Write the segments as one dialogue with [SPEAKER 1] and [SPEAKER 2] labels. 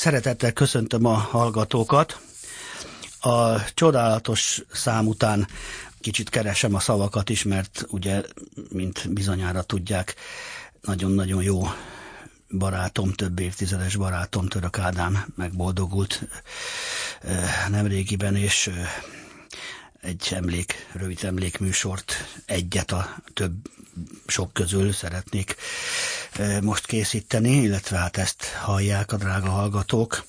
[SPEAKER 1] Szeretettel köszöntöm a hallgatókat. A csodálatos szám után kicsit keresem a szavakat is, mert ugye, mint bizonyára tudják, nagyon-nagyon jó barátom, több évtizedes barátom, Török Ádám megboldogult nemrégiben, és egy emlék, rövid emlékműsort, egyet a több sok közül szeretnék most készíteni, illetve hát ezt hallják a drága hallgatók.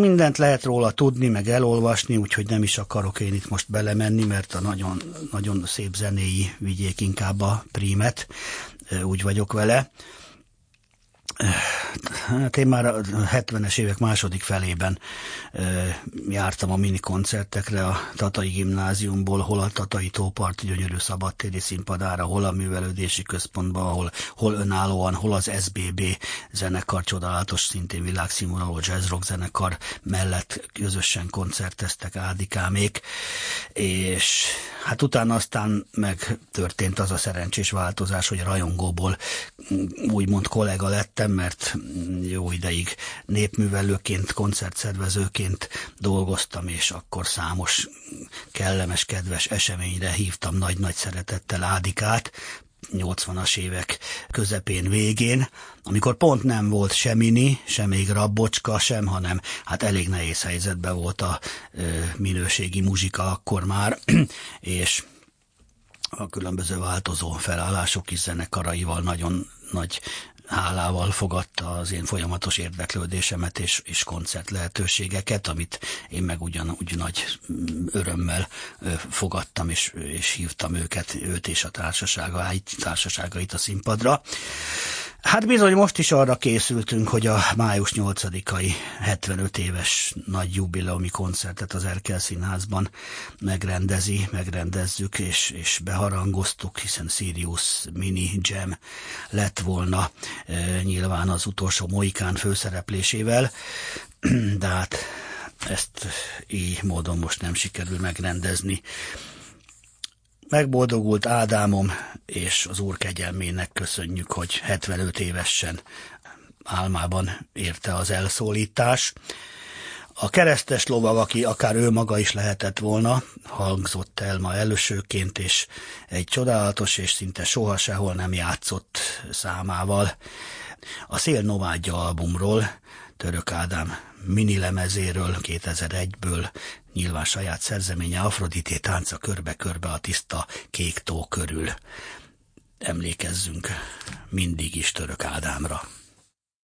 [SPEAKER 1] Mindent lehet róla tudni, meg elolvasni, úgyhogy nem is akarok én itt most belemenni, mert a nagyon, nagyon szép zenéi vigyék inkább a prímet, úgy vagyok vele. Hát én már a 70-es évek második felében e, jártam a mini koncertekre a Tatai Gimnáziumból, hol a Tatai Tóparti Gyönyörű Szabadtéri színpadára, hol a Művelődési Központban, hol, hol önállóan, hol az SBB zenekar, csodálatos, szintén világszínvonalú jazzrock zenekar mellett közösen koncerteztek Ádikámék, és hát utána aztán megtörtént az a szerencsés változás, hogy rajongóból úgymond kollega lettem, mert jó ideig népművelőként, koncertszervezőként dolgoztam, és akkor számos kellemes, kedves eseményre hívtam nagy-nagy szeretettel Ádikát, 80-as évek közepén, végén, amikor pont nem volt se mini, sem még rabbocska, sem, hanem hát elég nehéz helyzetben volt a ö, minőségi muzsika akkor már, és a különböző változó felállások is zenekaraival nagyon nagy hálával fogadta az én folyamatos érdeklődésemet és, és koncert lehetőségeket, amit én meg ugyanúgy nagy örömmel fogadtam és, és hívtam őket, őt és a társaságait, társaságait a színpadra. Hát bizony most is arra készültünk, hogy a május 8-ai 75 éves nagy jubileumi koncertet az Erkel Színházban megrendezi, megrendezzük és, és beharangoztuk, hiszen Sirius Mini Jam lett volna e, nyilván az utolsó Moikán főszereplésével, de hát ezt így módon most nem sikerül megrendezni. Megboldogult Ádámom és az Úr kegyelmének köszönjük, hogy 75 évesen álmában érte az elszólítás. A keresztes lovag, aki akár ő maga is lehetett volna, hangzott el ma elősőként, és egy csodálatos és szinte soha sehol nem játszott számával. A Szél Novádja albumról, Török Ádám mini lemezéről 2001-ből nyilván saját szerzeménye Afrodité tánca körbe-körbe a tiszta kék tó körül. Emlékezzünk mindig is Török Ádámra.